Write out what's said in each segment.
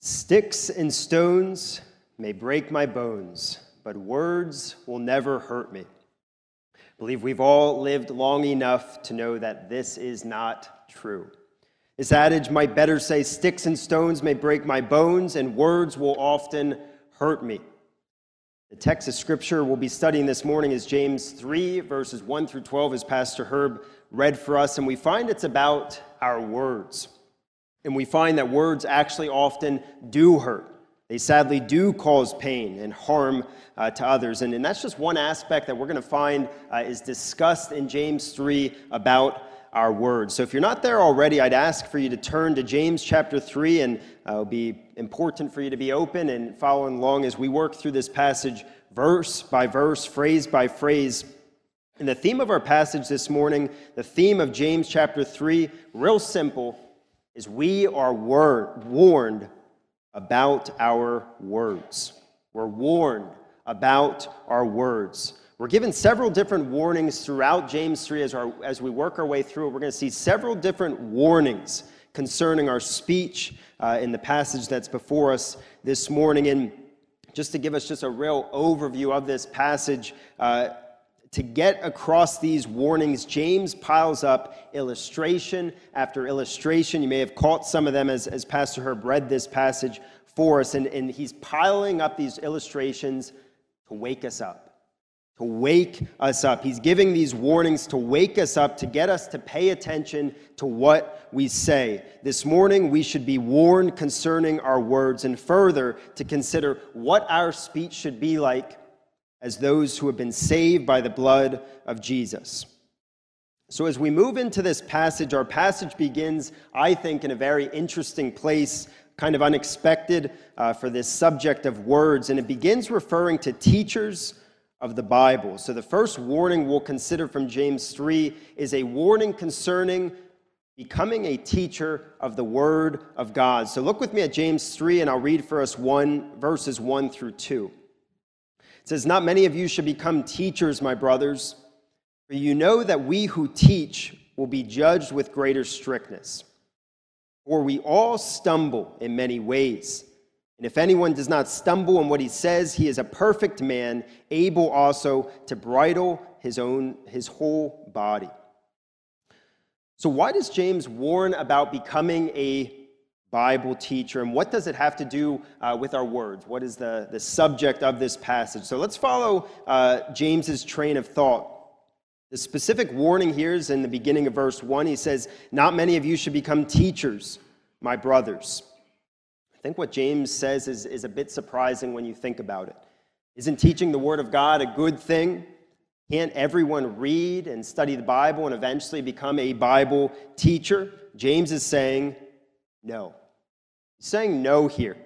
Sticks and stones may break my bones, but words will never hurt me. I believe we've all lived long enough to know that this is not true. This adage might better say, Sticks and stones may break my bones, and words will often hurt me. The text of scripture we'll be studying this morning is James 3, verses 1 through 12, as Pastor Herb read for us, and we find it's about our words. And we find that words actually often do hurt. They sadly do cause pain and harm uh, to others. And, and that's just one aspect that we're going to find uh, is discussed in James 3 about our words. So if you're not there already, I'd ask for you to turn to James chapter 3, and uh, it'll be important for you to be open and following along as we work through this passage verse by verse, phrase by phrase. And the theme of our passage this morning, the theme of James chapter 3, real simple is we are word, warned about our words. We're warned about our words. We're given several different warnings throughout James 3 as, our, as we work our way through it. We're going to see several different warnings concerning our speech uh, in the passage that's before us this morning. And just to give us just a real overview of this passage, uh, to get across these warnings, James piles up illustration after illustration. You may have caught some of them as, as Pastor Herb read this passage for us, and, and he's piling up these illustrations to wake us up. To wake us up. He's giving these warnings to wake us up, to get us to pay attention to what we say. This morning, we should be warned concerning our words, and further, to consider what our speech should be like as those who have been saved by the blood of Jesus. So, as we move into this passage, our passage begins, I think, in a very interesting place, kind of unexpected uh, for this subject of words, and it begins referring to teachers of the Bible. So, the first warning we'll consider from James 3 is a warning concerning becoming a teacher of the Word of God. So, look with me at James 3, and I'll read for us one, verses 1 through 2. Says, Not many of you should become teachers, my brothers, for you know that we who teach will be judged with greater strictness. For we all stumble in many ways. And if anyone does not stumble in what he says, he is a perfect man, able also to bridle his own his whole body. So why does James warn about becoming a Bible teacher. And what does it have to do uh, with our words? What is the, the subject of this passage? So let's follow uh, James's train of thought. The specific warning here is in the beginning of verse 1. He says, Not many of you should become teachers, my brothers. I think what James says is, is a bit surprising when you think about it. Isn't teaching the Word of God a good thing? Can't everyone read and study the Bible and eventually become a Bible teacher? James is saying, no. He's saying no here.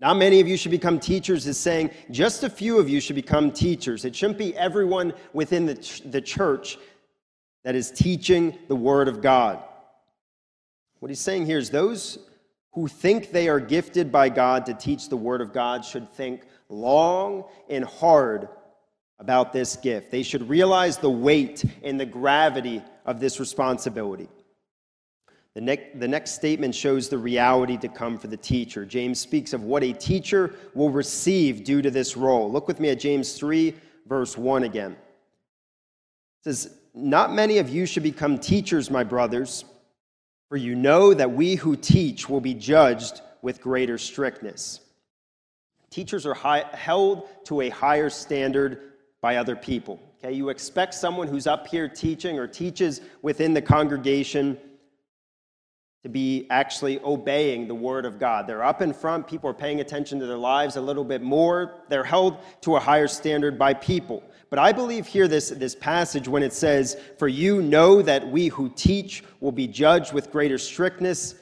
Not many of you should become teachers is saying just a few of you should become teachers. It shouldn't be everyone within the, ch- the church that is teaching the Word of God. What he's saying here is those who think they are gifted by God to teach the Word of God should think long and hard about this gift. They should realize the weight and the gravity of this responsibility. The, ne- the next statement shows the reality to come for the teacher. James speaks of what a teacher will receive due to this role. Look with me at James 3, verse 1 again. It says, Not many of you should become teachers, my brothers, for you know that we who teach will be judged with greater strictness. Teachers are high, held to a higher standard by other people. Okay, you expect someone who's up here teaching or teaches within the congregation to be actually obeying the word of God. They're up in front, people are paying attention to their lives a little bit more. They're held to a higher standard by people. But I believe here this, this passage when it says, For you know that we who teach will be judged with greater strictness.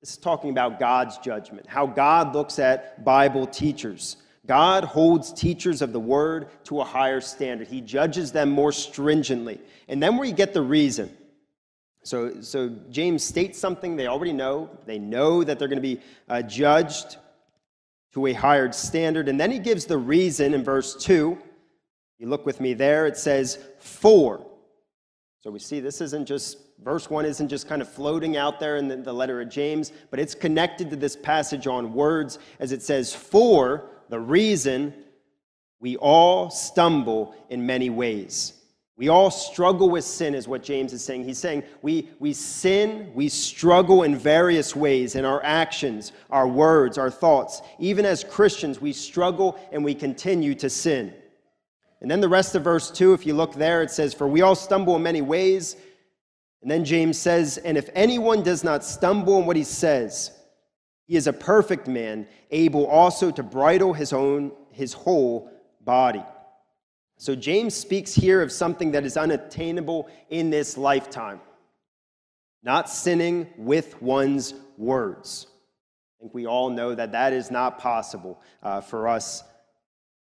This is talking about God's judgment, how God looks at Bible teachers. God holds teachers of the word to a higher standard. He judges them more stringently. And then we get the reason. So, so James states something they already know. They know that they're going to be uh, judged to a higher standard. And then he gives the reason in verse 2. You look with me there, it says, for. So we see this isn't just verse 1 isn't just kind of floating out there in the, the letter of James, but it's connected to this passage on words as it says, For the reason we all stumble in many ways. We all struggle with sin, is what James is saying. He's saying we, we sin, we struggle in various ways in our actions, our words, our thoughts. Even as Christians, we struggle and we continue to sin. And then the rest of verse 2, if you look there, it says, For we all stumble in many ways. And then James says, And if anyone does not stumble in what he says, he is a perfect man, able also to bridle his own his whole body. So James speaks here of something that is unattainable in this lifetime not sinning with one's words. I think we all know that that is not possible uh, for us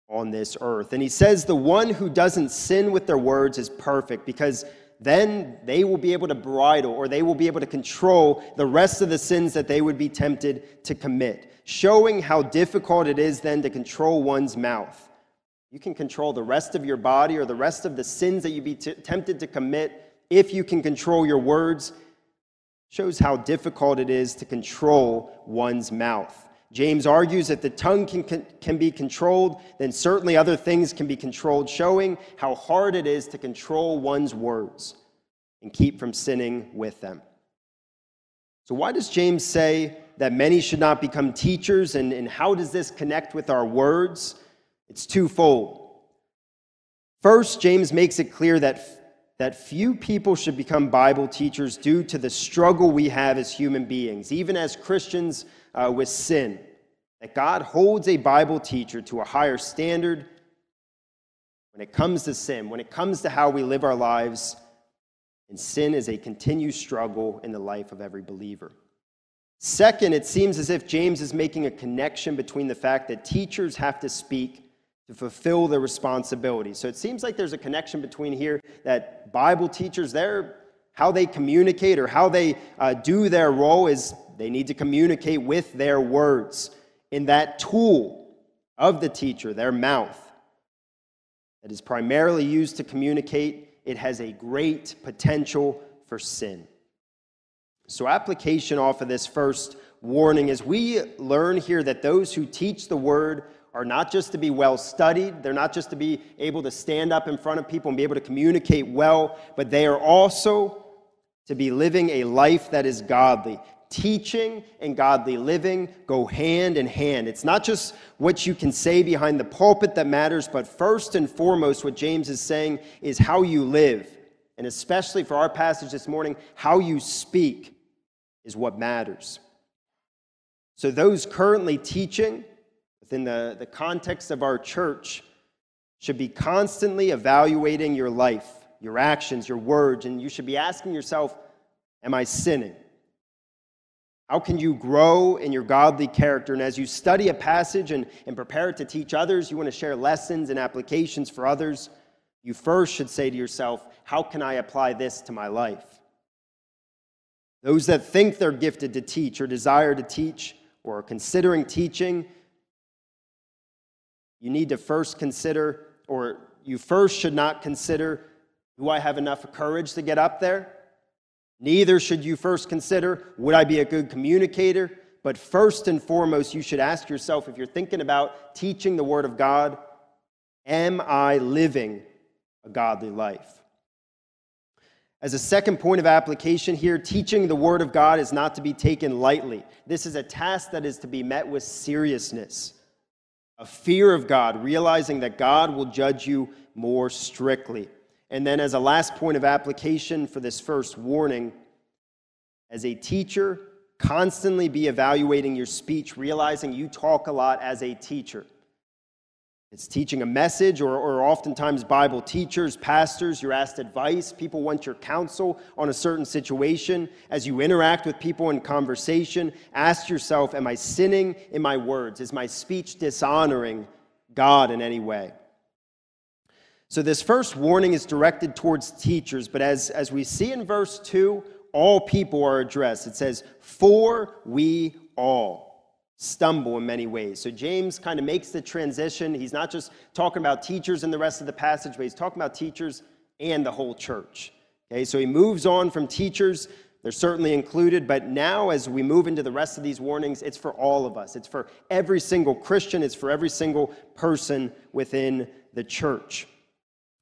on this earth. And he says the one who doesn't sin with their words is perfect because then they will be able to bridle or they will be able to control the rest of the sins that they would be tempted to commit, showing how difficult it is then to control one's mouth. You can control the rest of your body or the rest of the sins that you'd be t- tempted to commit if you can control your words. Shows how difficult it is to control one's mouth. James argues that the tongue can, can, can be controlled, then certainly other things can be controlled, showing how hard it is to control one's words and keep from sinning with them. So, why does James say that many should not become teachers, and, and how does this connect with our words? It's twofold. First, James makes it clear that, that few people should become Bible teachers due to the struggle we have as human beings, even as Christians uh, with sin. That God holds a Bible teacher to a higher standard when it comes to sin, when it comes to how we live our lives. And sin is a continued struggle in the life of every believer. Second, it seems as if James is making a connection between the fact that teachers have to speak to fulfill their responsibilities. So it seems like there's a connection between here that Bible teachers, their how they communicate or how they uh, do their role is they need to communicate with their words in that tool of the teacher, their mouth, that is primarily used to communicate. It has a great potential for sin. So, application off of this first warning is we learn here that those who teach the word are not just to be well studied, they're not just to be able to stand up in front of people and be able to communicate well, but they are also to be living a life that is godly. Teaching and godly living go hand in hand. It's not just what you can say behind the pulpit that matters, but first and foremost, what James is saying is how you live. And especially for our passage this morning, how you speak is what matters. So, those currently teaching, within the, the context of our church should be constantly evaluating your life, your actions, your words, and you should be asking yourself, Am I sinning? How can you grow in your godly character? And as you study a passage and, and prepare to teach others, you want to share lessons and applications for others, you first should say to yourself, How can I apply this to my life? Those that think they're gifted to teach or desire to teach or are considering teaching you need to first consider, or you first should not consider, do I have enough courage to get up there? Neither should you first consider, would I be a good communicator? But first and foremost, you should ask yourself if you're thinking about teaching the Word of God, am I living a godly life? As a second point of application here, teaching the Word of God is not to be taken lightly. This is a task that is to be met with seriousness a fear of God, realizing that God will judge you more strictly. And then, as a last point of application for this first warning, as a teacher, constantly be evaluating your speech, realizing you talk a lot as a teacher. It's teaching a message, or, or oftentimes Bible teachers, pastors, you're asked advice. People want your counsel on a certain situation. As you interact with people in conversation, ask yourself Am I sinning in my words? Is my speech dishonoring God in any way? So, this first warning is directed towards teachers, but as, as we see in verse 2, all people are addressed. It says, For we all stumble in many ways. So James kind of makes the transition. He's not just talking about teachers in the rest of the passage, but he's talking about teachers and the whole church. Okay, so he moves on from teachers. They're certainly included, but now as we move into the rest of these warnings, it's for all of us. It's for every single Christian, it's for every single person within the church.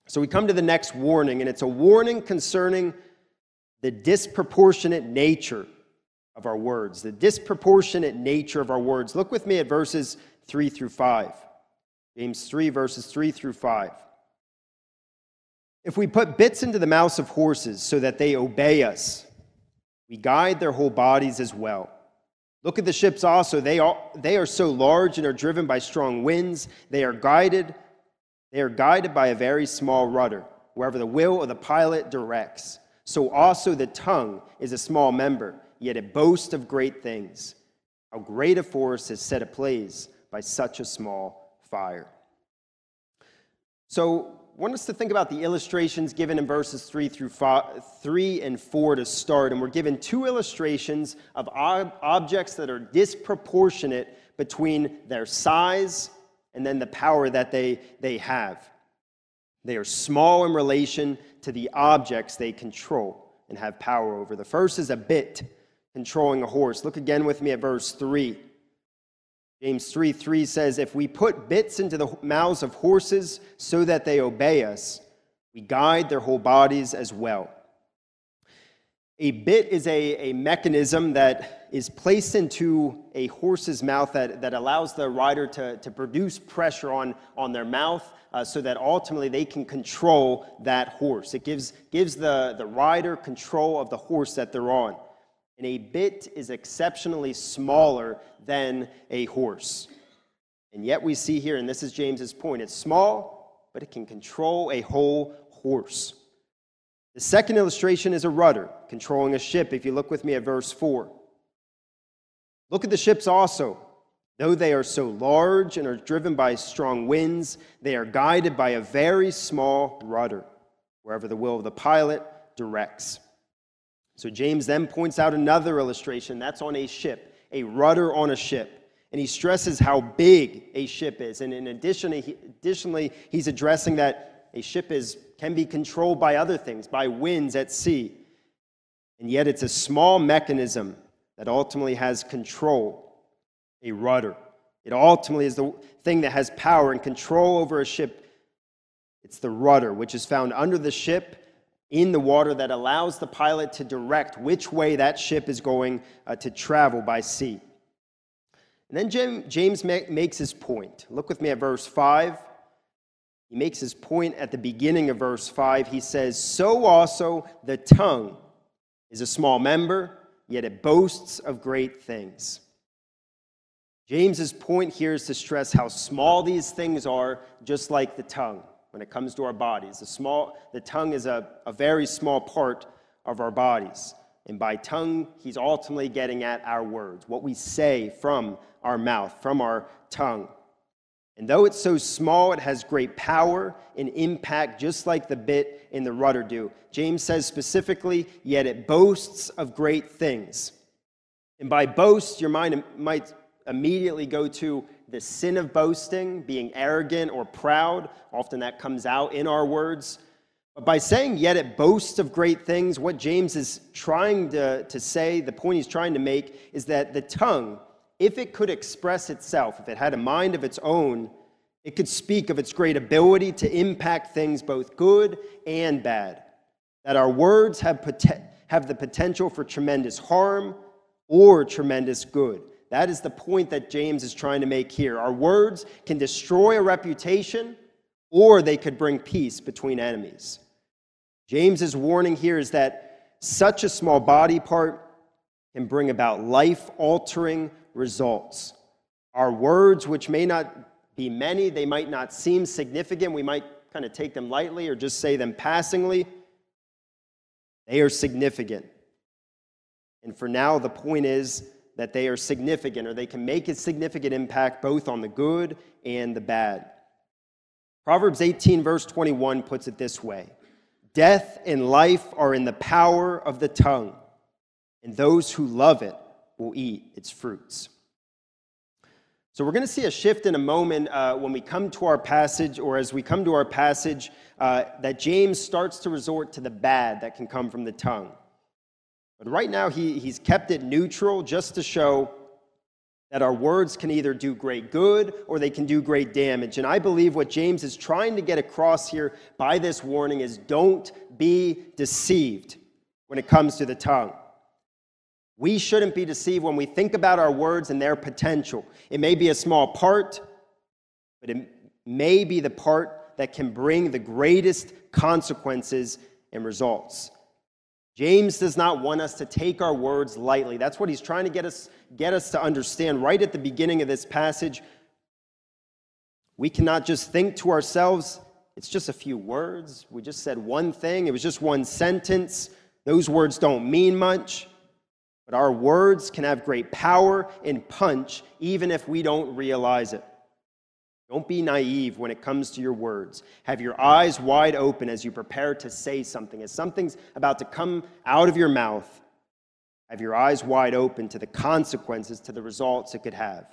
So we come to the next warning, and it's a warning concerning the disproportionate nature of our words. The disproportionate nature of our words. Look with me at verses 3 through 5. James 3, verses 3 through 5. If we put bits into the mouths of horses so that they obey us, we guide their whole bodies as well. Look at the ships also. They are, they are so large and are driven by strong winds. They are guided, they are guided by a very small rudder, wherever the will of the pilot directs. So also the tongue is a small member, yet it boasts of great things. How great a force is set ablaze by such a small fire. So want us to think about the illustrations given in verses 3 through 5, 3 and 4 to start. And we're given two illustrations of ob- objects that are disproportionate between their size and then the power that they, they have. They are small in relation to the objects they control and have power over. The first is a bit controlling a horse. Look again with me at verse 3. James 3 3 says, If we put bits into the mouths of horses so that they obey us, we guide their whole bodies as well. A bit is a, a mechanism that is placed into a horse's mouth that, that allows the rider to, to produce pressure on, on their mouth uh, so that ultimately they can control that horse. It gives, gives the, the rider control of the horse that they're on and a bit is exceptionally smaller than a horse. And yet we see here, and this is James's point, it's small, but it can control a whole horse. The second illustration is a rudder controlling a ship. If you look with me at verse 4, look at the ships also. Though they are so large and are driven by strong winds, they are guided by a very small rudder, wherever the will of the pilot directs. So James then points out another illustration that's on a ship, a rudder on a ship. And he stresses how big a ship is. And in addition, additionally, he's addressing that a ship is, can be controlled by other things, by winds at sea. And yet it's a small mechanism that ultimately has control, a rudder. It ultimately is the thing that has power and control over a ship. It's the rudder, which is found under the ship in the water that allows the pilot to direct which way that ship is going uh, to travel by sea. And then James makes his point. Look with me at verse 5. He makes his point at the beginning of verse 5. He says, So also the tongue is a small member, yet it boasts of great things. James's point here is to stress how small these things are, just like the tongue when it comes to our bodies. The, small, the tongue is a, a very small part of our bodies. And by tongue, he's ultimately getting at our words, what we say from our mouth, from our tongue. And though it's so small, it has great power and impact, just like the bit in the rudder do. James says specifically, yet it boasts of great things. And by boast, your mind might immediately go to the sin of boasting, being arrogant or proud. Often that comes out in our words. But by saying, yet it boasts of great things, what James is trying to, to say, the point he's trying to make, is that the tongue, if it could express itself, if it had a mind of its own, it could speak of its great ability to impact things both good and bad. That our words have, have the potential for tremendous harm or tremendous good. That is the point that James is trying to make here. Our words can destroy a reputation or they could bring peace between enemies. James's warning here is that such a small body part can bring about life altering results. Our words, which may not be many, they might not seem significant, we might kind of take them lightly or just say them passingly, they are significant. And for now, the point is that they are significant or they can make a significant impact both on the good and the bad. Proverbs 18, verse 21 puts it this way Death and life are in the power of the tongue, and those who love it will eat its fruits. So we're going to see a shift in a moment uh, when we come to our passage, or as we come to our passage, uh, that James starts to resort to the bad that can come from the tongue. But right now, he, he's kept it neutral just to show that our words can either do great good or they can do great damage. And I believe what James is trying to get across here by this warning is don't be deceived when it comes to the tongue. We shouldn't be deceived when we think about our words and their potential. It may be a small part, but it may be the part that can bring the greatest consequences and results. James does not want us to take our words lightly. That's what he's trying to get us, get us to understand right at the beginning of this passage. We cannot just think to ourselves, it's just a few words. We just said one thing, it was just one sentence. Those words don't mean much. But our words can have great power and punch even if we don't realize it. Don't be naive when it comes to your words. Have your eyes wide open as you prepare to say something. As something's about to come out of your mouth, have your eyes wide open to the consequences, to the results it could have.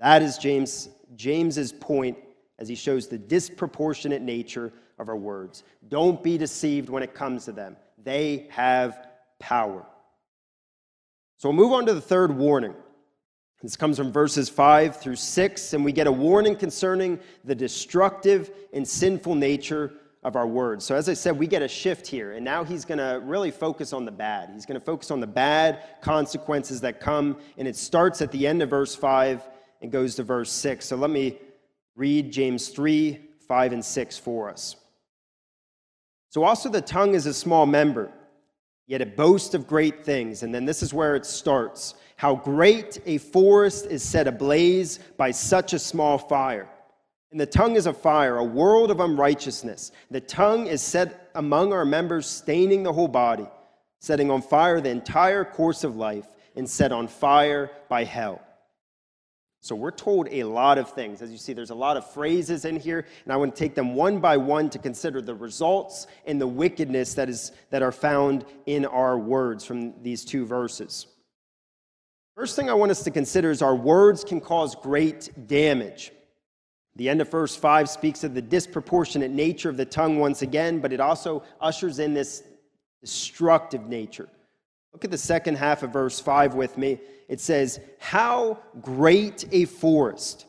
That is James, James's point as he shows the disproportionate nature of our words. Don't be deceived when it comes to them. They have power. So we'll move on to the third warning. This comes from verses 5 through 6, and we get a warning concerning the destructive and sinful nature of our words. So, as I said, we get a shift here, and now he's going to really focus on the bad. He's going to focus on the bad consequences that come, and it starts at the end of verse 5 and goes to verse 6. So, let me read James 3 5 and 6 for us. So, also the tongue is a small member, yet it boasts of great things. And then this is where it starts. How great a forest is set ablaze by such a small fire. And the tongue is a fire, a world of unrighteousness. The tongue is set among our members, staining the whole body, setting on fire the entire course of life, and set on fire by hell. So we're told a lot of things. As you see, there's a lot of phrases in here, and I want to take them one by one to consider the results and the wickedness that, is, that are found in our words from these two verses. First thing I want us to consider is our words can cause great damage. The end of verse 5 speaks of the disproportionate nature of the tongue once again, but it also ushers in this destructive nature. Look at the second half of verse 5 with me. It says, How great a forest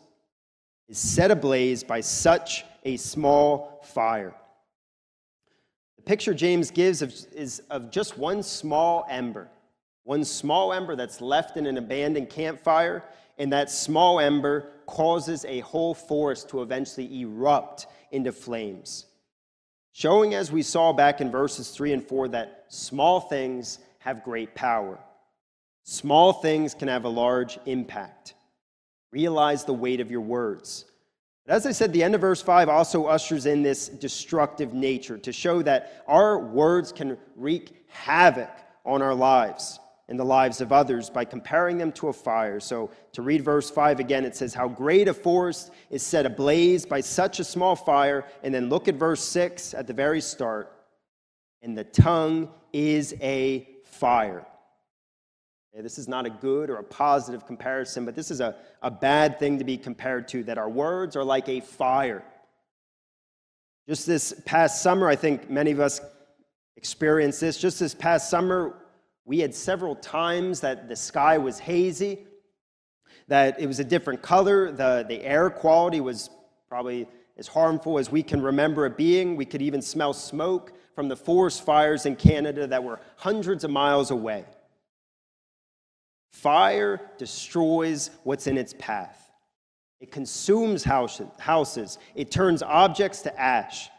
is set ablaze by such a small fire. The picture James gives is of just one small ember one small ember that's left in an abandoned campfire, and that small ember causes a whole forest to eventually erupt into flames. Showing, as we saw back in verses 3 and 4, that small things have great power. Small things can have a large impact. Realize the weight of your words. But as I said, the end of verse 5 also ushers in this destructive nature to show that our words can wreak havoc on our lives in the lives of others by comparing them to a fire. So, to read verse 5 again, it says, How great a forest is set ablaze by such a small fire. And then look at verse 6 at the very start. And the tongue is a fire. Okay, this is not a good or a positive comparison, but this is a, a bad thing to be compared to, that our words are like a fire. Just this past summer, I think many of us experienced this. Just this past summer, we had several times that the sky was hazy, that it was a different color, the, the air quality was probably as harmful as we can remember it being. We could even smell smoke from the forest fires in Canada that were hundreds of miles away. Fire destroys what's in its path. It consumes houses. It turns objects to ash.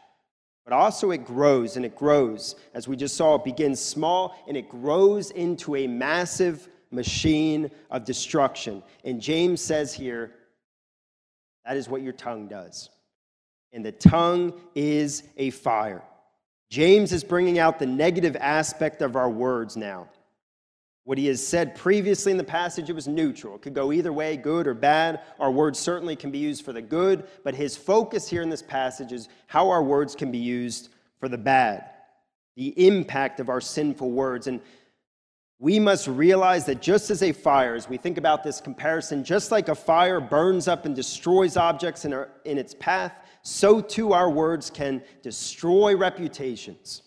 But also it grows and it grows. As we just saw, it begins small and it grows into a massive machine of destruction. And James says here, that is what your tongue does. And the tongue is a fire. James is bringing out the negative aspect of our words now. What he has said previously in the passage, it was neutral. It could go either way, good or bad. Our words certainly can be used for the good, but his focus here in this passage is how our words can be used for the bad, the impact of our sinful words. And We must realize that just as a fire, as we think about this comparison, just like a fire burns up and destroys objects in, our, in its path, so too our words can destroy reputations.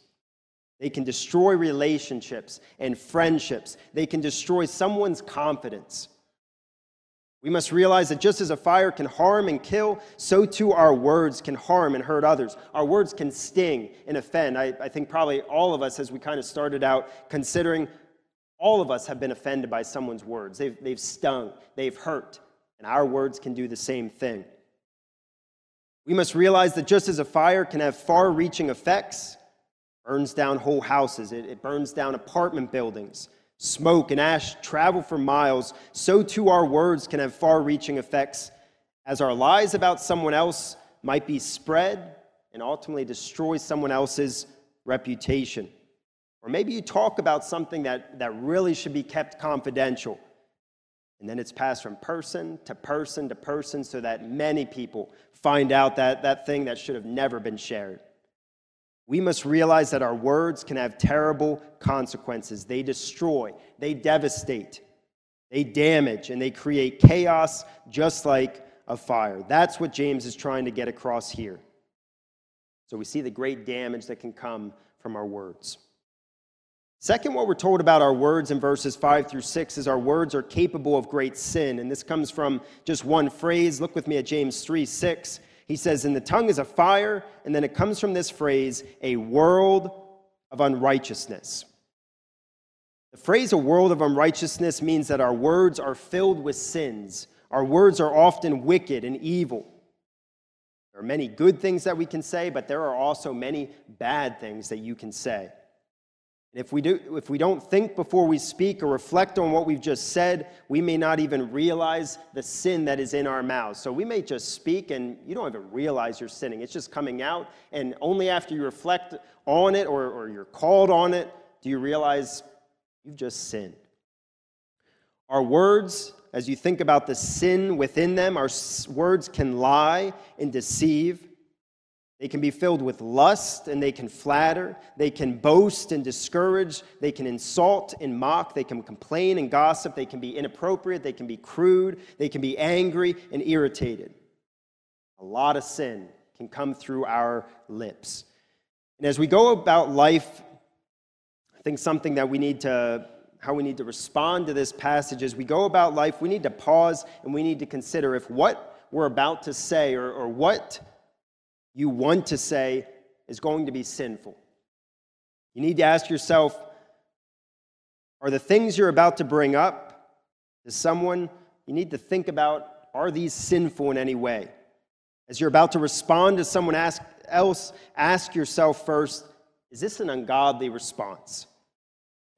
They can destroy relationships and friendships. They can destroy someone's confidence. We must realize that just as a fire can harm and kill, so too our words can harm and hurt others. Our words can sting and offend. I, I think probably all of us, as we kind of started out considering, all of us have been offended by someone's words. They've, they've stung, they've hurt, and our words can do the same thing. We must realize that just as a fire can have far reaching effects, burns down whole houses, it, it burns down apartment buildings, smoke and ash travel for miles, so too our words can have far reaching effects as our lies about someone else might be spread and ultimately destroy someone else's reputation. Or maybe you talk about something that, that really should be kept confidential. And then it's passed from person to person to person so that many people find out that, that thing that should have never been shared. We must realize that our words can have terrible consequences. They destroy, they devastate, they damage, and they create chaos just like a fire. That's what James is trying to get across here. So we see the great damage that can come from our words. Second, what we're told about our words in verses 5 through 6 is our words are capable of great sin. And this comes from just one phrase. Look with me at James 3 6. He says, And the tongue is a fire, and then it comes from this phrase, a world of unrighteousness. The phrase a world of unrighteousness means that our words are filled with sins. Our words are often wicked and evil. There are many good things that we can say, but there are also many bad things that you can say. If we, do, if we don't think before we speak or reflect on what we've just said, we may not even realize the sin that is in our mouths. So we may just speak and you don't even realize you're sinning. It's just coming out. And only after you reflect on it or, or you're called on it do you realize you've just sinned. Our words, as you think about the sin within them, our words can lie and deceive. They can be filled with lust and they can flatter. They can boast and discourage. They can insult and mock. They can complain and gossip. They can be inappropriate. They can be crude. They can be angry and irritated. A lot of sin can come through our lips. And as we go about life, I think something that we need to, how we need to respond to this passage as we go about life, we need to pause and we need to consider if what we're about to say or, or what you want to say is going to be sinful. You need to ask yourself are the things you're about to bring up to someone, you need to think about are these sinful in any way? As you're about to respond to someone ask, else, ask yourself first is this an ungodly response?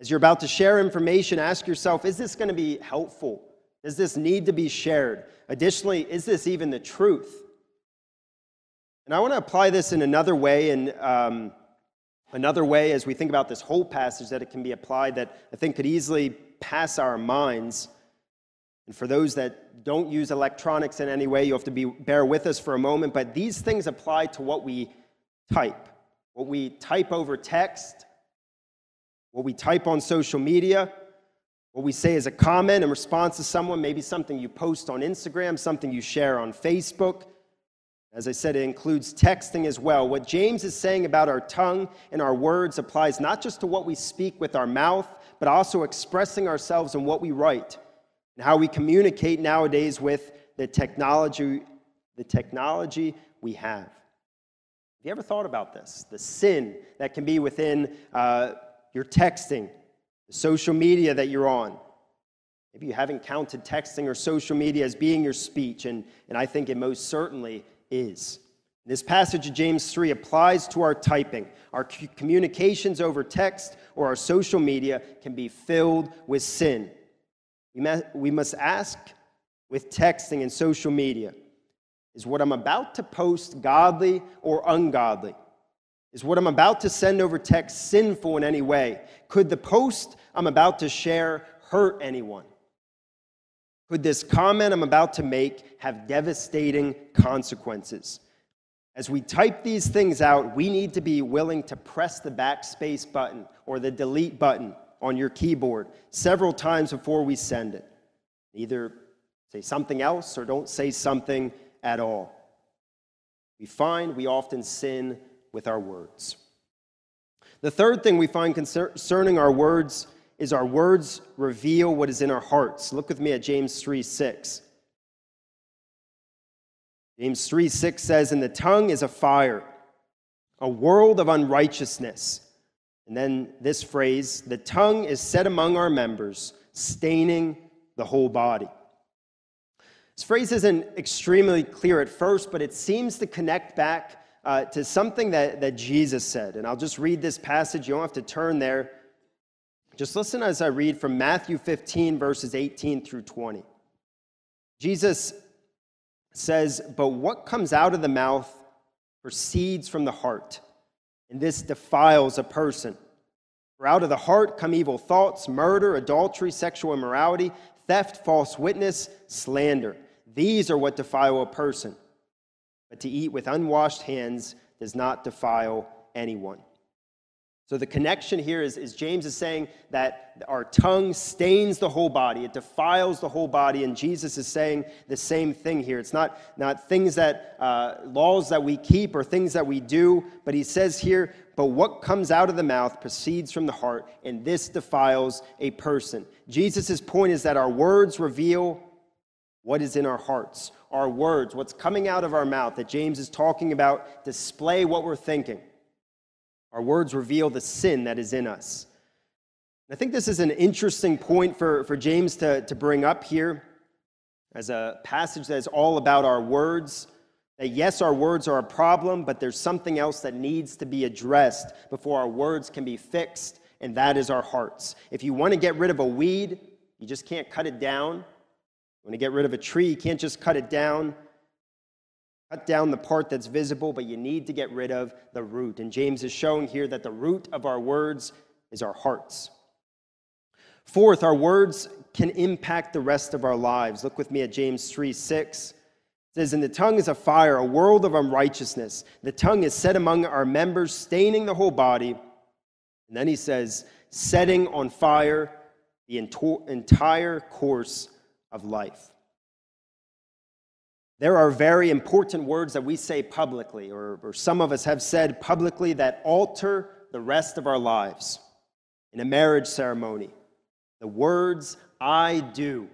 As you're about to share information, ask yourself is this going to be helpful? Does this need to be shared? Additionally, is this even the truth? And I want to apply this in another way, and um, another way as we think about this whole passage that it can be applied that I think could easily pass our minds. And for those that don't use electronics in any way, you have to be, bear with us for a moment. But these things apply to what we type, what we type over text, what we type on social media, what we say as a comment in response to someone, maybe something you post on Instagram, something you share on Facebook. As I said, it includes texting as well. What James is saying about our tongue and our words applies not just to what we speak with our mouth, but also expressing ourselves in what we write and how we communicate nowadays with the technology, the technology we have. Have you ever thought about this? The sin that can be within uh, your texting, the social media that you're on. Maybe you haven't counted texting or social media as being your speech, and, and I think it most certainly is. This passage of James 3 applies to our typing. Our communications over text or our social media can be filled with sin. We must ask with texting and social media is what I'm about to post godly or ungodly? Is what I'm about to send over text sinful in any way? Could the post I'm about to share hurt anyone? Could this comment I'm about to make have devastating consequences? As we type these things out, we need to be willing to press the backspace button or the delete button on your keyboard several times before we send it. Either say something else or don't say something at all. We find we often sin with our words. The third thing we find concerning our words is our words reveal what is in our hearts. Look with me at James 3 6. James 3 6 says, And the tongue is a fire, a world of unrighteousness. And then this phrase, the tongue is set among our members, staining the whole body. This phrase isn't extremely clear at first, but it seems to connect back uh, to something that, that Jesus said. And I'll just read this passage. You don't have to turn there. Just listen as I read from Matthew 15, verses 18 through 20. Jesus says, But what comes out of the mouth proceeds from the heart, and this defiles a person. For out of the heart come evil thoughts, murder, adultery, sexual immorality, theft, false witness, slander. These are what defile a person. But to eat with unwashed hands does not defile anyone. So the connection here is, is, James is saying that our tongue stains the whole body, it defiles the whole body, and Jesus is saying the same thing here. It's not, not things that, uh, laws that we keep or things that we do, but he says here, but what comes out of the mouth proceeds from the heart, and this defiles a person. Jesus' point is that our words reveal what is in our hearts. Our words, what's coming out of our mouth that James is talking about, display what we're thinking. Our words reveal the sin that is in us. I think this is an interesting point for, for James to, to bring up here as a passage that is all about our words. That yes, our words are a problem, but there's something else that needs to be addressed before our words can be fixed, and that is our hearts. If you want to get rid of a weed, you just can't cut it down. You want to get rid of a tree, you can't just cut it down. Cut down the part that's visible, but you need to get rid of the root. And James is showing here that the root of our words is our hearts. Fourth, our words can impact the rest of our lives. Look with me at James 3 6. It says, And the tongue is a fire, a world of unrighteousness. The tongue is set among our members, staining the whole body. And then he says, setting on fire the entire course of life. There are very important words that we say publicly, or, or, some of us have said publicly, that alter the rest of our lives. In a marriage ceremony, the words I do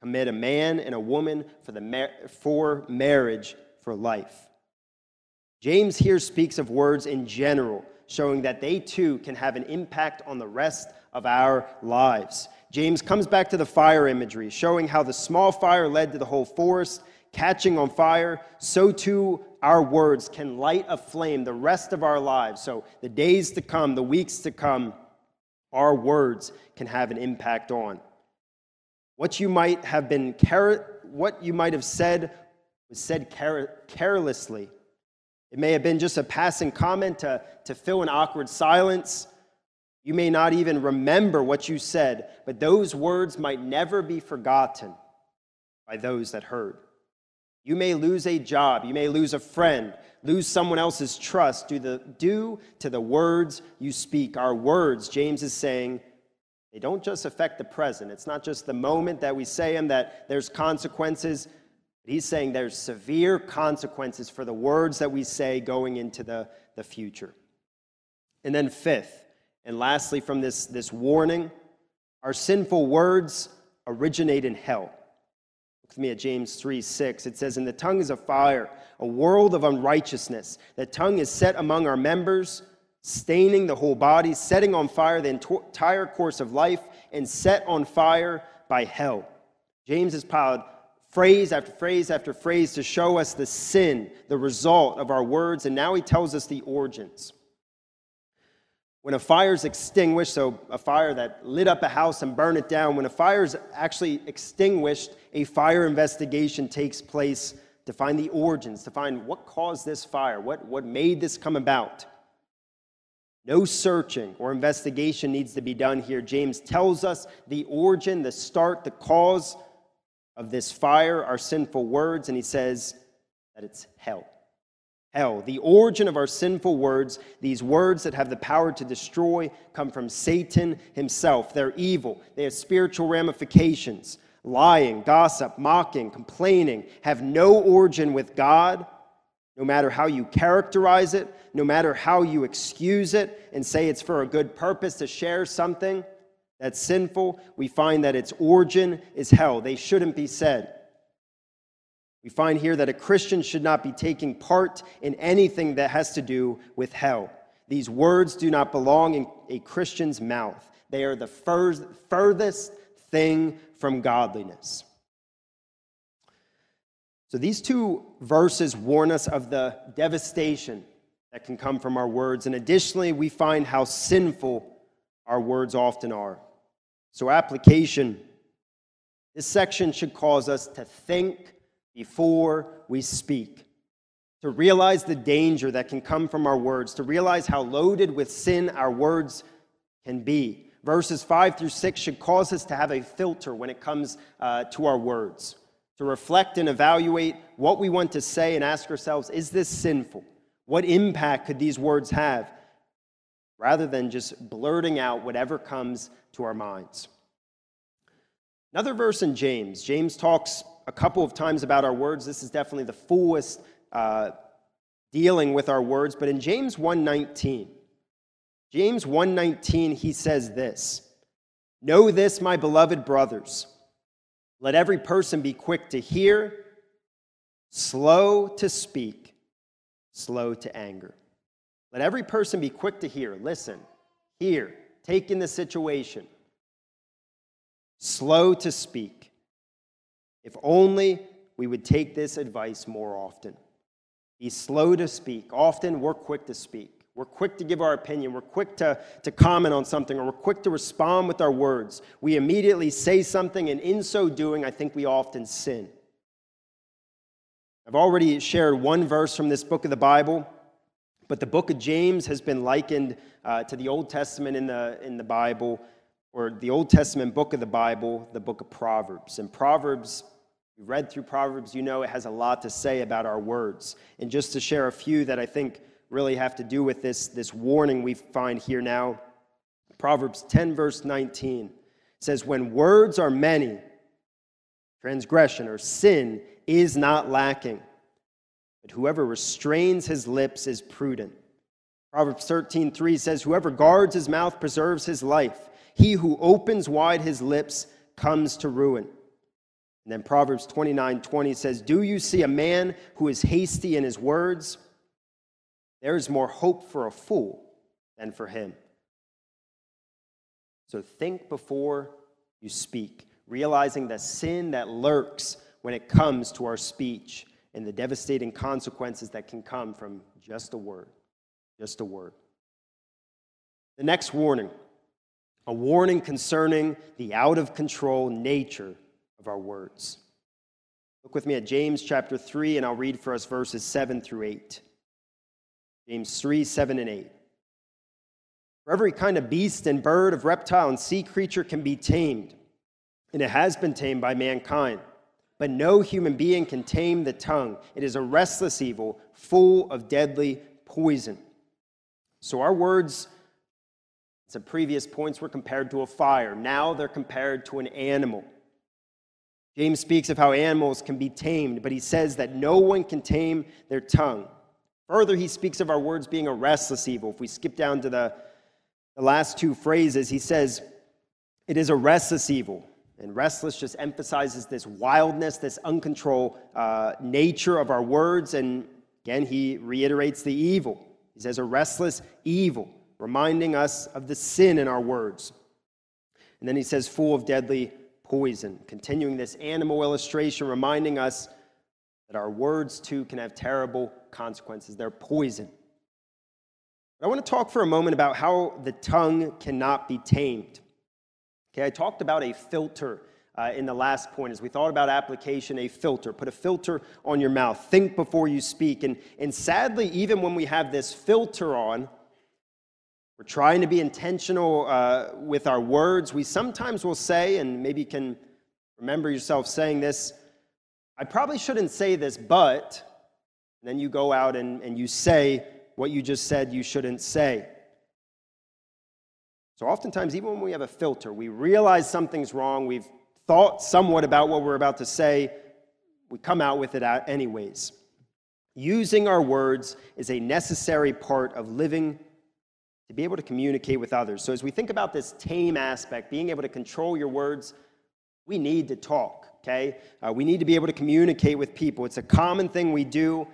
commit a man and a woman for, the mar- for marriage for life. James here speaks of words in general, showing that they too can have an impact on the rest of our lives. James comes back to the fire imagery, showing how the small fire led to the whole forest catching on fire, so too our words can light a flame the rest of our lives. So the days to come, the weeks to come, our words can have an impact on. What you might have been care- what you might have said was said care- carelessly. It may have been just a passing comment to, to fill an awkward silence. You may not even remember what you said, but those words might never be forgotten by those that heard. You may lose a job, you may lose a friend, lose someone else's trust due, the, due to the words you speak. Our words, James is saying, they don't just affect the present. It's not just the moment that we say them that there's consequences. He's saying there's severe consequences for the words that we say going into the, the future. And then, fifth, and lastly, from this, this warning, our sinful words originate in hell. With me at James 3 6. It says, And the tongue is a fire, a world of unrighteousness. The tongue is set among our members, staining the whole body, setting on fire the entire course of life, and set on fire by hell. James has piled phrase after phrase after phrase to show us the sin, the result of our words, and now he tells us the origins. When a fire is extinguished, so a fire that lit up a house and burned it down, when a fire is actually extinguished, a fire investigation takes place to find the origins, to find what caused this fire, what, what made this come about. No searching or investigation needs to be done here. James tells us the origin, the start, the cause of this fire, our sinful words, and he says that it's hell. hell. The origin of our sinful words, these words that have the power to destroy, come from Satan himself. They're evil, they have spiritual ramifications. Lying, gossip, mocking, complaining have no origin with God, no matter how you characterize it, no matter how you excuse it and say it's for a good purpose to share something that's sinful. We find that its origin is hell. They shouldn't be said. We find here that a Christian should not be taking part in anything that has to do with hell. These words do not belong in a Christian's mouth, they are the furthest thing from godliness. So these two verses warn us of the devastation that can come from our words. And additionally, we find how sinful our words often are. So, application this section should cause us to think before we speak, to realize the danger that can come from our words, to realize how loaded with sin our words can be. Verses 5 through 6 should cause us to have a filter when it comes uh, to our words, to reflect and evaluate what we want to say and ask ourselves is this sinful? What impact could these words have? Rather than just blurting out whatever comes to our minds. Another verse in James, James talks a couple of times about our words. This is definitely the fullest uh, dealing with our words. But in James 1:19, James 1:19, he says this: "Know this, my beloved brothers. Let every person be quick to hear, slow to speak, slow to anger." Let every person be quick to hear, listen, hear, take in the situation, slow to speak, if only we would take this advice more often. Be slow to speak. Often we're quick to speak. We're quick to give our opinion. We're quick to, to comment on something, or we're quick to respond with our words. We immediately say something, and in so doing, I think we often sin. I've already shared one verse from this book of the Bible, but the book of James has been likened uh, to the Old Testament in the, in the Bible, or the Old Testament book of the Bible, the book of Proverbs. And Proverbs you read through Proverbs, you know it has a lot to say about our words. And just to share a few that I think really have to do with this, this warning we find here now, Proverbs 10, verse 19 says, When words are many, transgression or sin is not lacking, but whoever restrains his lips is prudent. Proverbs 13, 3 says, Whoever guards his mouth preserves his life. He who opens wide his lips comes to ruin. And then Proverbs 29 20 says, Do you see a man who is hasty in his words? There is more hope for a fool than for him. So think before you speak, realizing the sin that lurks when it comes to our speech and the devastating consequences that can come from just a word. Just a word. The next warning a warning concerning the out of control nature of our words. Look with me at James chapter 3, and I'll read for us verses 7 through 8. James 3, 7 and 8. For every kind of beast and bird, of reptile and sea creature can be tamed, and it has been tamed by mankind. But no human being can tame the tongue. It is a restless evil, full of deadly poison. So our words, at previous points, were compared to a fire. Now they're compared to an animal. James speaks of how animals can be tamed, but he says that no one can tame their tongue. Further, he speaks of our words being a restless evil. If we skip down to the, the last two phrases, he says, It is a restless evil. And restless just emphasizes this wildness, this uncontrolled uh, nature of our words. And again, he reiterates the evil. He says, A restless evil, reminding us of the sin in our words. And then he says, Full of deadly poison. Continuing this animal illustration, reminding us that our words too can have terrible consequences. They're poison. I want to talk for a moment about how the tongue cannot be tamed. Okay, I talked about a filter uh, in the last point as we thought about application, a filter. Put a filter on your mouth. Think before you speak. And, and sadly, even when we have this filter on, we're trying to be intentional uh, with our words. We sometimes will say, and maybe you can remember yourself saying this, I probably shouldn't say this, but, and then you go out and, and you say what you just said you shouldn't say. So, oftentimes, even when we have a filter, we realize something's wrong, we've thought somewhat about what we're about to say, we come out with it anyways. Using our words is a necessary part of living to be able to communicate with others. So, as we think about this tame aspect, being able to control your words, we need to talk, okay? Uh, we need to be able to communicate with people. It's a common thing we do,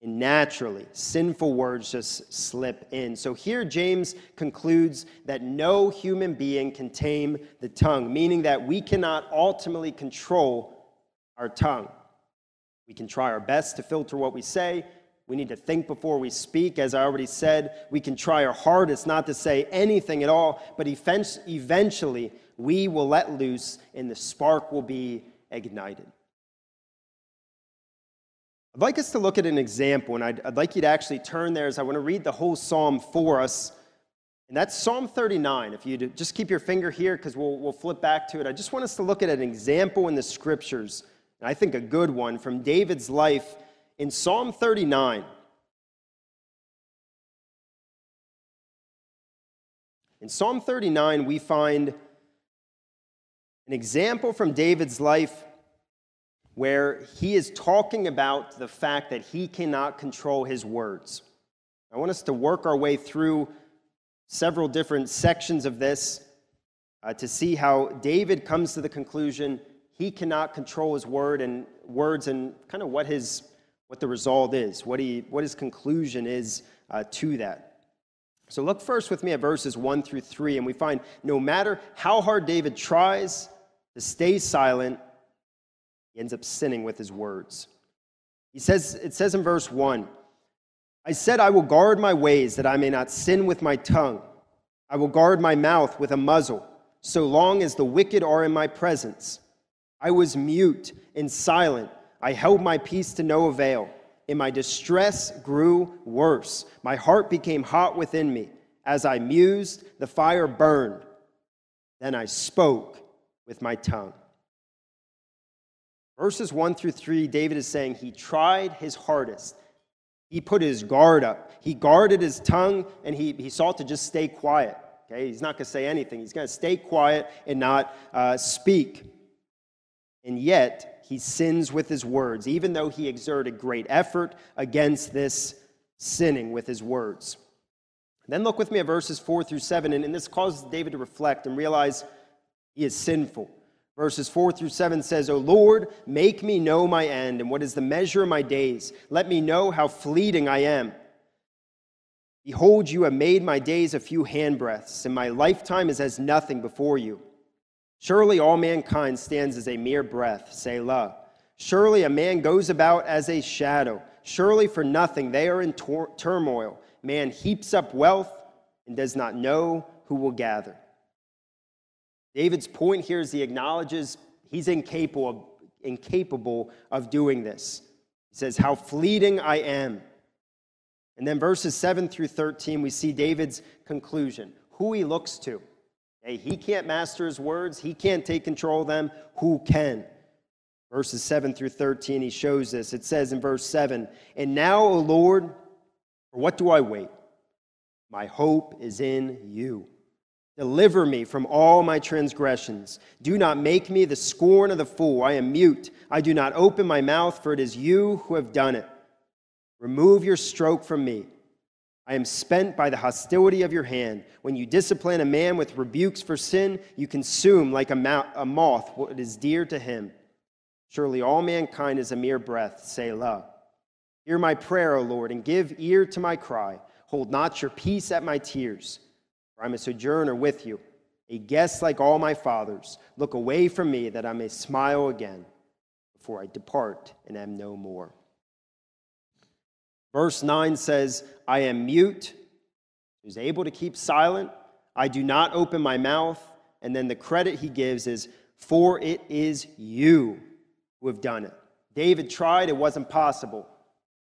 and naturally, sinful words just slip in. So, here James concludes that no human being can tame the tongue, meaning that we cannot ultimately control our tongue. We can try our best to filter what we say. We need to think before we speak. As I already said, we can try our hardest not to say anything at all, but eventually we will let loose and the spark will be ignited. I'd like us to look at an example, and I'd, I'd like you to actually turn there as I want to read the whole psalm for us. And that's Psalm 39. If you just keep your finger here, because we'll, we'll flip back to it. I just want us to look at an example in the scriptures and I think a good one from David's life in Psalm 39. In Psalm 39, we find an example from David's life where he is talking about the fact that he cannot control his words. I want us to work our way through several different sections of this uh, to see how David comes to the conclusion he cannot control his word and words and kind of what his what the result is, what he what his conclusion is uh, to that. So look first with me at verses one through three, and we find no matter how hard David tries to stay silent, ends up sinning with his words. He says, it says in verse one, I said, I will guard my ways that I may not sin with my tongue. I will guard my mouth with a muzzle, so long as the wicked are in my presence. I was mute and silent. I held my peace to no avail. And my distress grew worse. My heart became hot within me. As I mused, the fire burned. Then I spoke with my tongue. Verses 1 through 3, David is saying he tried his hardest. He put his guard up. He guarded his tongue and he, he sought to just stay quiet. Okay, he's not going to say anything. He's going to stay quiet and not uh, speak and yet he sins with his words, even though he exerted great effort against this sinning with his words. Then look with me at verses 4 through 7, and, this causes David to reflect and realize he is sinful. Verses 4 through 7 says, O Lord, make me know my end, and what is the measure of my days. Let me know how fleeting I am. Behold, you have made my days a few handbreadths, and my lifetime is as nothing before you. Surely all mankind stands as a mere breath, Selah. Surely a man goes about as a shadow. Surely for nothing they are in tor- turmoil. Man heaps up wealth and does not know who will gather. David's point here is he acknowledges he's incapable of, incapable of doing this. He says, How fleeting I am. And then verses 7 through 13, we see David's conclusion, who he looks to. Hey, he can't master his words, he can't take control of them. Who can? Verses 7 through 13, he shows this. It says in verse 7 And now, O Lord, for what do I wait? My hope is in you. Deliver me from all my transgressions. Do not make me the scorn of the fool. I am mute. I do not open my mouth, for it is you who have done it. Remove your stroke from me. I am spent by the hostility of your hand. When you discipline a man with rebukes for sin, you consume like a, moth what is dear to him. Surely all mankind is a mere breath, Selah. Hear my prayer, O Lord, and give ear to my cry. Hold not your peace at my tears, for I'm a sojourner with you, a guest like all my fathers. Look away from me that I may smile again before I depart and am no more. Verse 9 says, I am mute, who's able to keep silent. I do not open my mouth. And then the credit he gives is, For it is you who have done it. David tried, it wasn't possible.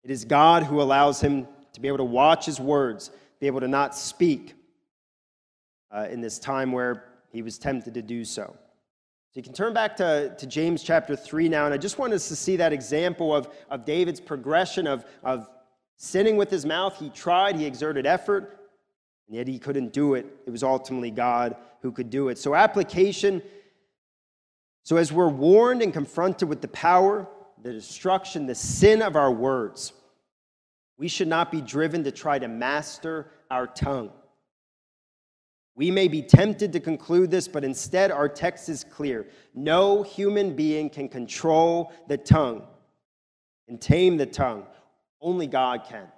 It is God who allows him to be able to watch his words, be able to not speak uh, in this time where he was tempted to do so. So you can turn back to, to James chapter 3 now, and I just want us to see that example of, of David's progression of, of sinning with his mouth. He tried, he exerted effort, and yet he couldn't do it. It was ultimately God who could do it. So, application. So, as we're warned and confronted with the power, the destruction, the sin of our words, we should not be driven to try to master our tongue. We may be tempted to conclude this, but instead our text is clear. No human being can control the tongue and tame the tongue. Only God can.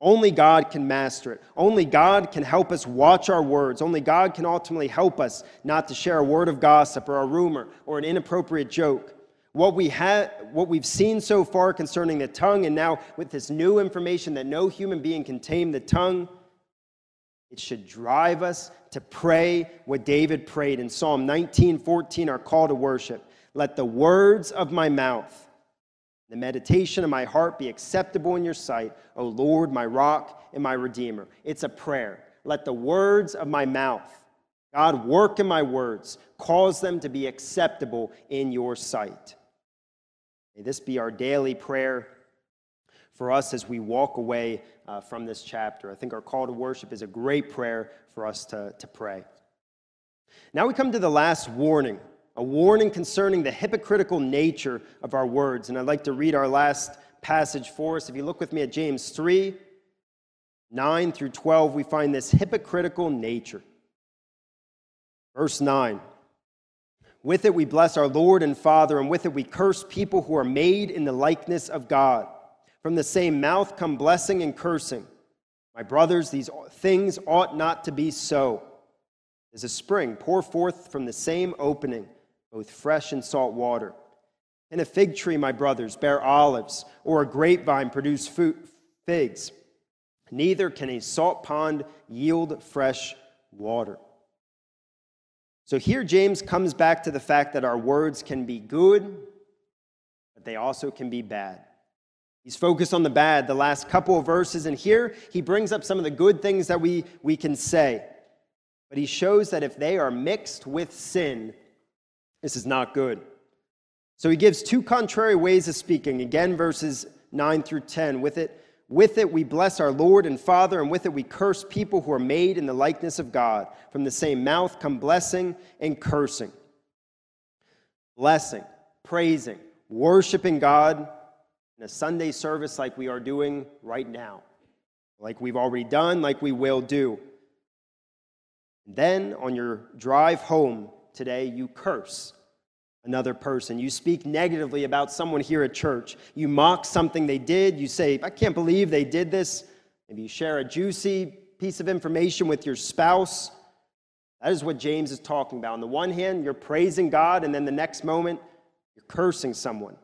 Only God can master it. Only God can help us watch our words. Only God can ultimately help us not to share a word of gossip or a rumor or an inappropriate joke. What, we ha- what we've seen so far concerning the tongue, and now with this new information that no human being can tame the tongue, it should drive us to pray what David prayed in Psalm 19 14, our call to worship. Let the words of my mouth, the meditation of my heart be acceptable in your sight, O Lord, my rock and my redeemer. It's a prayer. Let the words of my mouth, God, work in my words, cause them to be acceptable in your sight. May this be our daily prayer for us as we walk away uh, from this chapter. I think our call to worship is a great prayer for us to, to pray. Now we come to the last warning, a warning concerning the hypocritical nature of our words. And I'd like to read our last passage for us. If you look with me at James 3 9 through 12, we find this hypocritical nature. Verse 9. With it we bless our Lord and Father, and with it we curse people who are made in the likeness of God. From the same mouth come blessing and cursing. My brothers, these things ought not to be so. As a spring, pour forth from the same opening both fresh and salt water. Can a fig tree, my brothers, bear olives, or a grapevine produce figs? Neither can a salt pond yield fresh water. So here James comes back to the fact that our words can be good, but they also can be bad. He's focused on the bad the last couple of verses, and here he brings up some of the good things that we, we can say. But he shows that if they are mixed with sin, this is not good. So he gives two contrary ways of speaking. Again, verses 9 through 10. With it, with it we bless our Lord and Father, and with it we curse people who are made in the likeness of God. From the same mouth come blessing and cursing. Blessing, praising, worshiping God in a Sunday service like we are doing right now, like we've already done, like we will do. And then on your drive home today, you curse another person. You speak negatively about someone here at church. You mock something they did. You say, I can't believe they did this. Maybe you share a juicy piece of information with your spouse. That is what James is talking about. On the one hand, you're praising God, and then the next moment, you're cursing someone.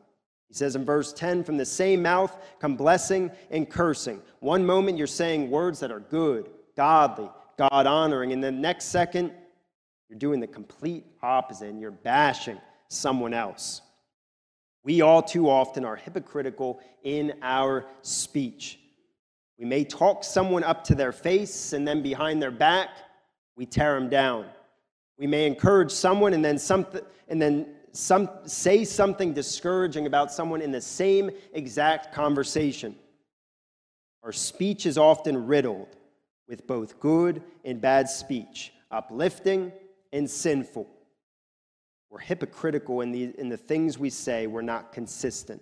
He says in verse 10 from the same mouth come blessing and cursing. One moment you're saying words that are good, godly, God honoring, and the next second you're doing the complete opposite and you're bashing someone else. We all too often are hypocritical in our speech. We may talk someone up to their face and then behind their back, we tear them down. We may encourage someone and then something and then some, say something discouraging about someone in the same exact conversation. Our speech is often riddled with both good and bad speech, uplifting and sinful. We're hypocritical in the, in the things we say, we're not consistent.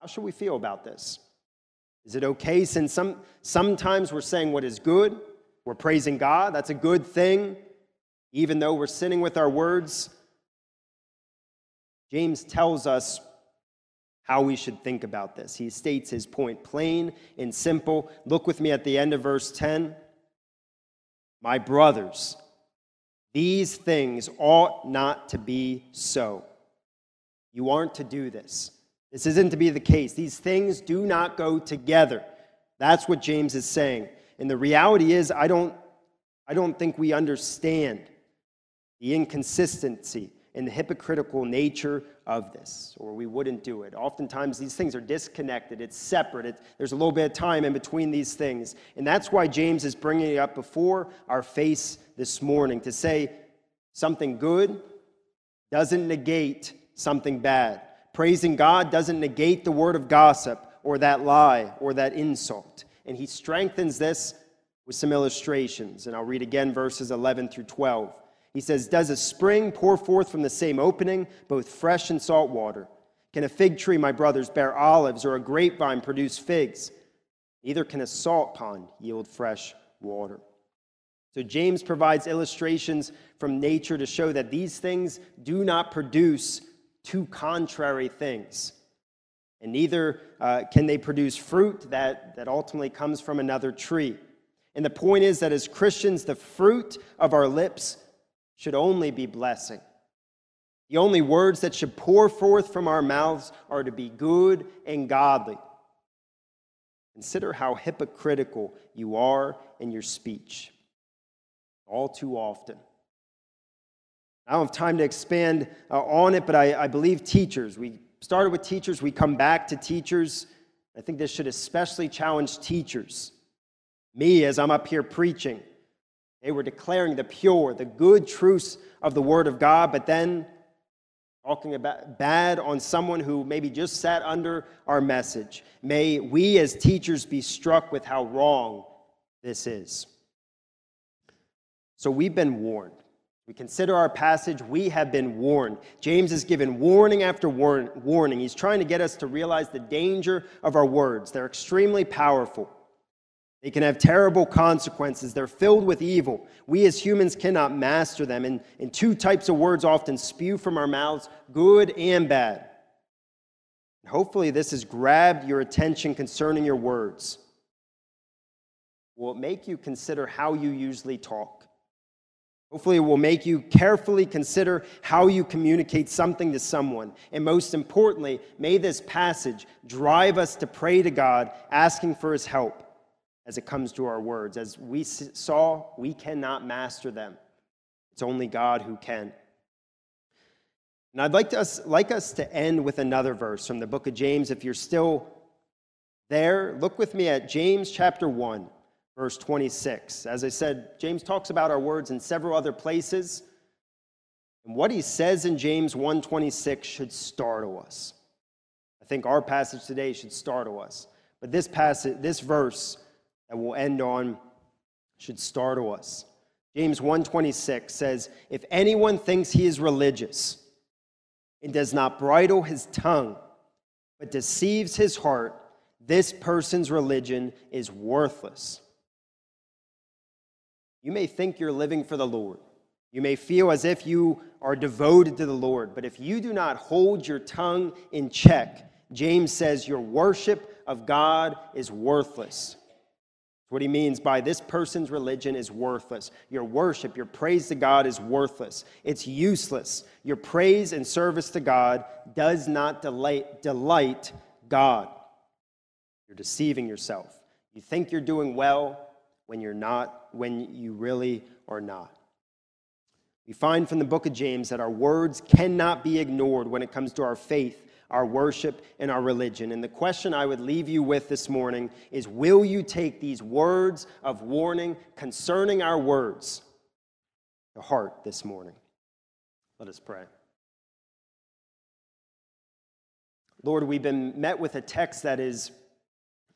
How should we feel about this? Is it okay since some, sometimes we're saying what is good, we're praising God, that's a good thing, even though we're sinning with our words? James tells us how we should think about this. He states his point plain and simple. Look with me at the end of verse 10. My brothers, these things ought not to be so. You aren't to do this. This isn't to be the case. These things do not go together. That's what James is saying. And the reality is, I don't, I don't think we understand the inconsistency and the hypocritical nature of this, or we wouldn't do it. Oftentimes, these things are disconnected, it's separate, it, there's a little bit of time in between these things. And that's why James is bringing it up before our face this morning to say, Something good doesn't negate something bad. Praising God doesn't negate the word of gossip or that lie or that insult. And he strengthens this with some illustrations. And I'll read again verses 11 through 12. He says, Does a spring pour forth from the same opening, both fresh and salt water? Can a fig tree, my brothers, bear olives, or a grapevine produce figs? Neither can a salt pond yield fresh water. So James provides illustrations from nature to show that these things do not produce two contrary things. And neither uh, can they produce fruit that, that ultimately comes from another tree. And the point is that as Christians, the fruit of our lips should only be blessing. The only words that should pour forth from our mouths are to be good and godly. Consider how hypocritical you are in your speech all too often. I don't have time to expand uh, on it, but I, I believe teachers, we started with teachers, we come back to teachers. I think this should especially challenge teachers. Me, as I'm up here preaching, they were declaring the pure, the good truths of the Word of God, but then talking about bad on someone who maybe just sat under our message. May we as teachers be struck with how wrong this is. So we've been warned. We consider our passage, we have been warned. James has given warning after warning. He's trying to get us to realize the danger of our words. They're extremely powerful. They can have terrible consequences. They're filled with evil. We as humans cannot master them. And, and two types of words often spew from our mouths good and bad. Hopefully, this has grabbed your attention concerning your words. Will it make you consider how you usually talk? Hopefully, it will make you carefully consider how you communicate something to someone. And most importantly, may this passage drive us to pray to God, asking for his help as it comes to our words. As we saw, we cannot master them, it's only God who can. And I'd like, to us, like us to end with another verse from the book of James. If you're still there, look with me at James chapter 1 verse 26. As I said, James talks about our words in several other places. And what he says in James 1:26 should startle us. I think our passage today should startle us. But this passage, this verse that we'll end on should startle us. James 1:26 says, "If anyone thinks he is religious and does not bridle his tongue, but deceives his heart, this person's religion is worthless." You may think you're living for the Lord. You may feel as if you are devoted to the Lord, but if you do not hold your tongue in check, James says your worship of God is worthless. What he means by this person's religion is worthless. Your worship, your praise to God is worthless. It's useless. Your praise and service to God does not delight, delight God. You're deceiving yourself. You think you're doing well, when you're not, when you really are not. We find from the book of James that our words cannot be ignored when it comes to our faith, our worship, and our religion. And the question I would leave you with this morning is Will you take these words of warning concerning our words to heart this morning? Let us pray. Lord, we've been met with a text that is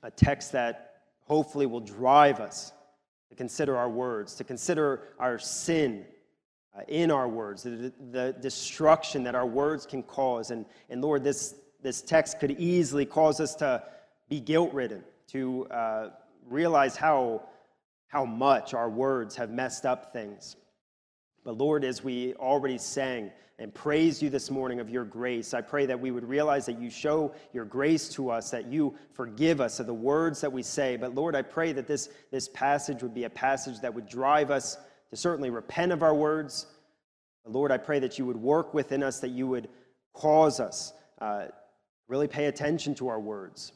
a text that hopefully will drive us to consider our words, to consider our sin uh, in our words, the, the, destruction that our words can cause. And, and Lord, this, this text could easily cause us to be guilt ridden, to uh, realize how, how much our words have messed up things. But Lord, as we already sang, and praise you this morning of your grace. I pray that we would realize that you show your grace to us, that you forgive us of the words that we say. But Lord, I pray that this, this passage would be a passage that would drive us to certainly repent of our words. Lord, I pray that you would work within us, that you would cause us uh, really pay attention to our words,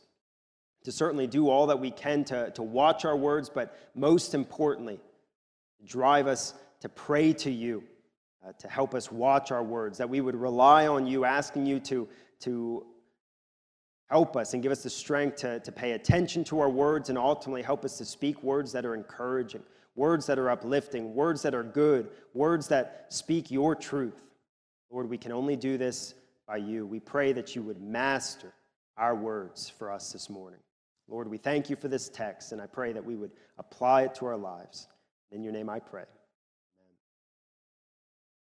to certainly do all that we can to, to watch our words, but most importantly, drive us to pray to you uh, to help us watch our words, that we would rely on you, asking you to, to Help us and give us the strength to, to pay attention to our words and ultimately help us to speak words that are encouraging, words that are uplifting, words that are good, words that speak your truth. Lord, we can only do this by you. We pray that you would master our words for us this morning. Lord, we thank you for this text, and I pray that we would apply it to our lives. In your name I pray.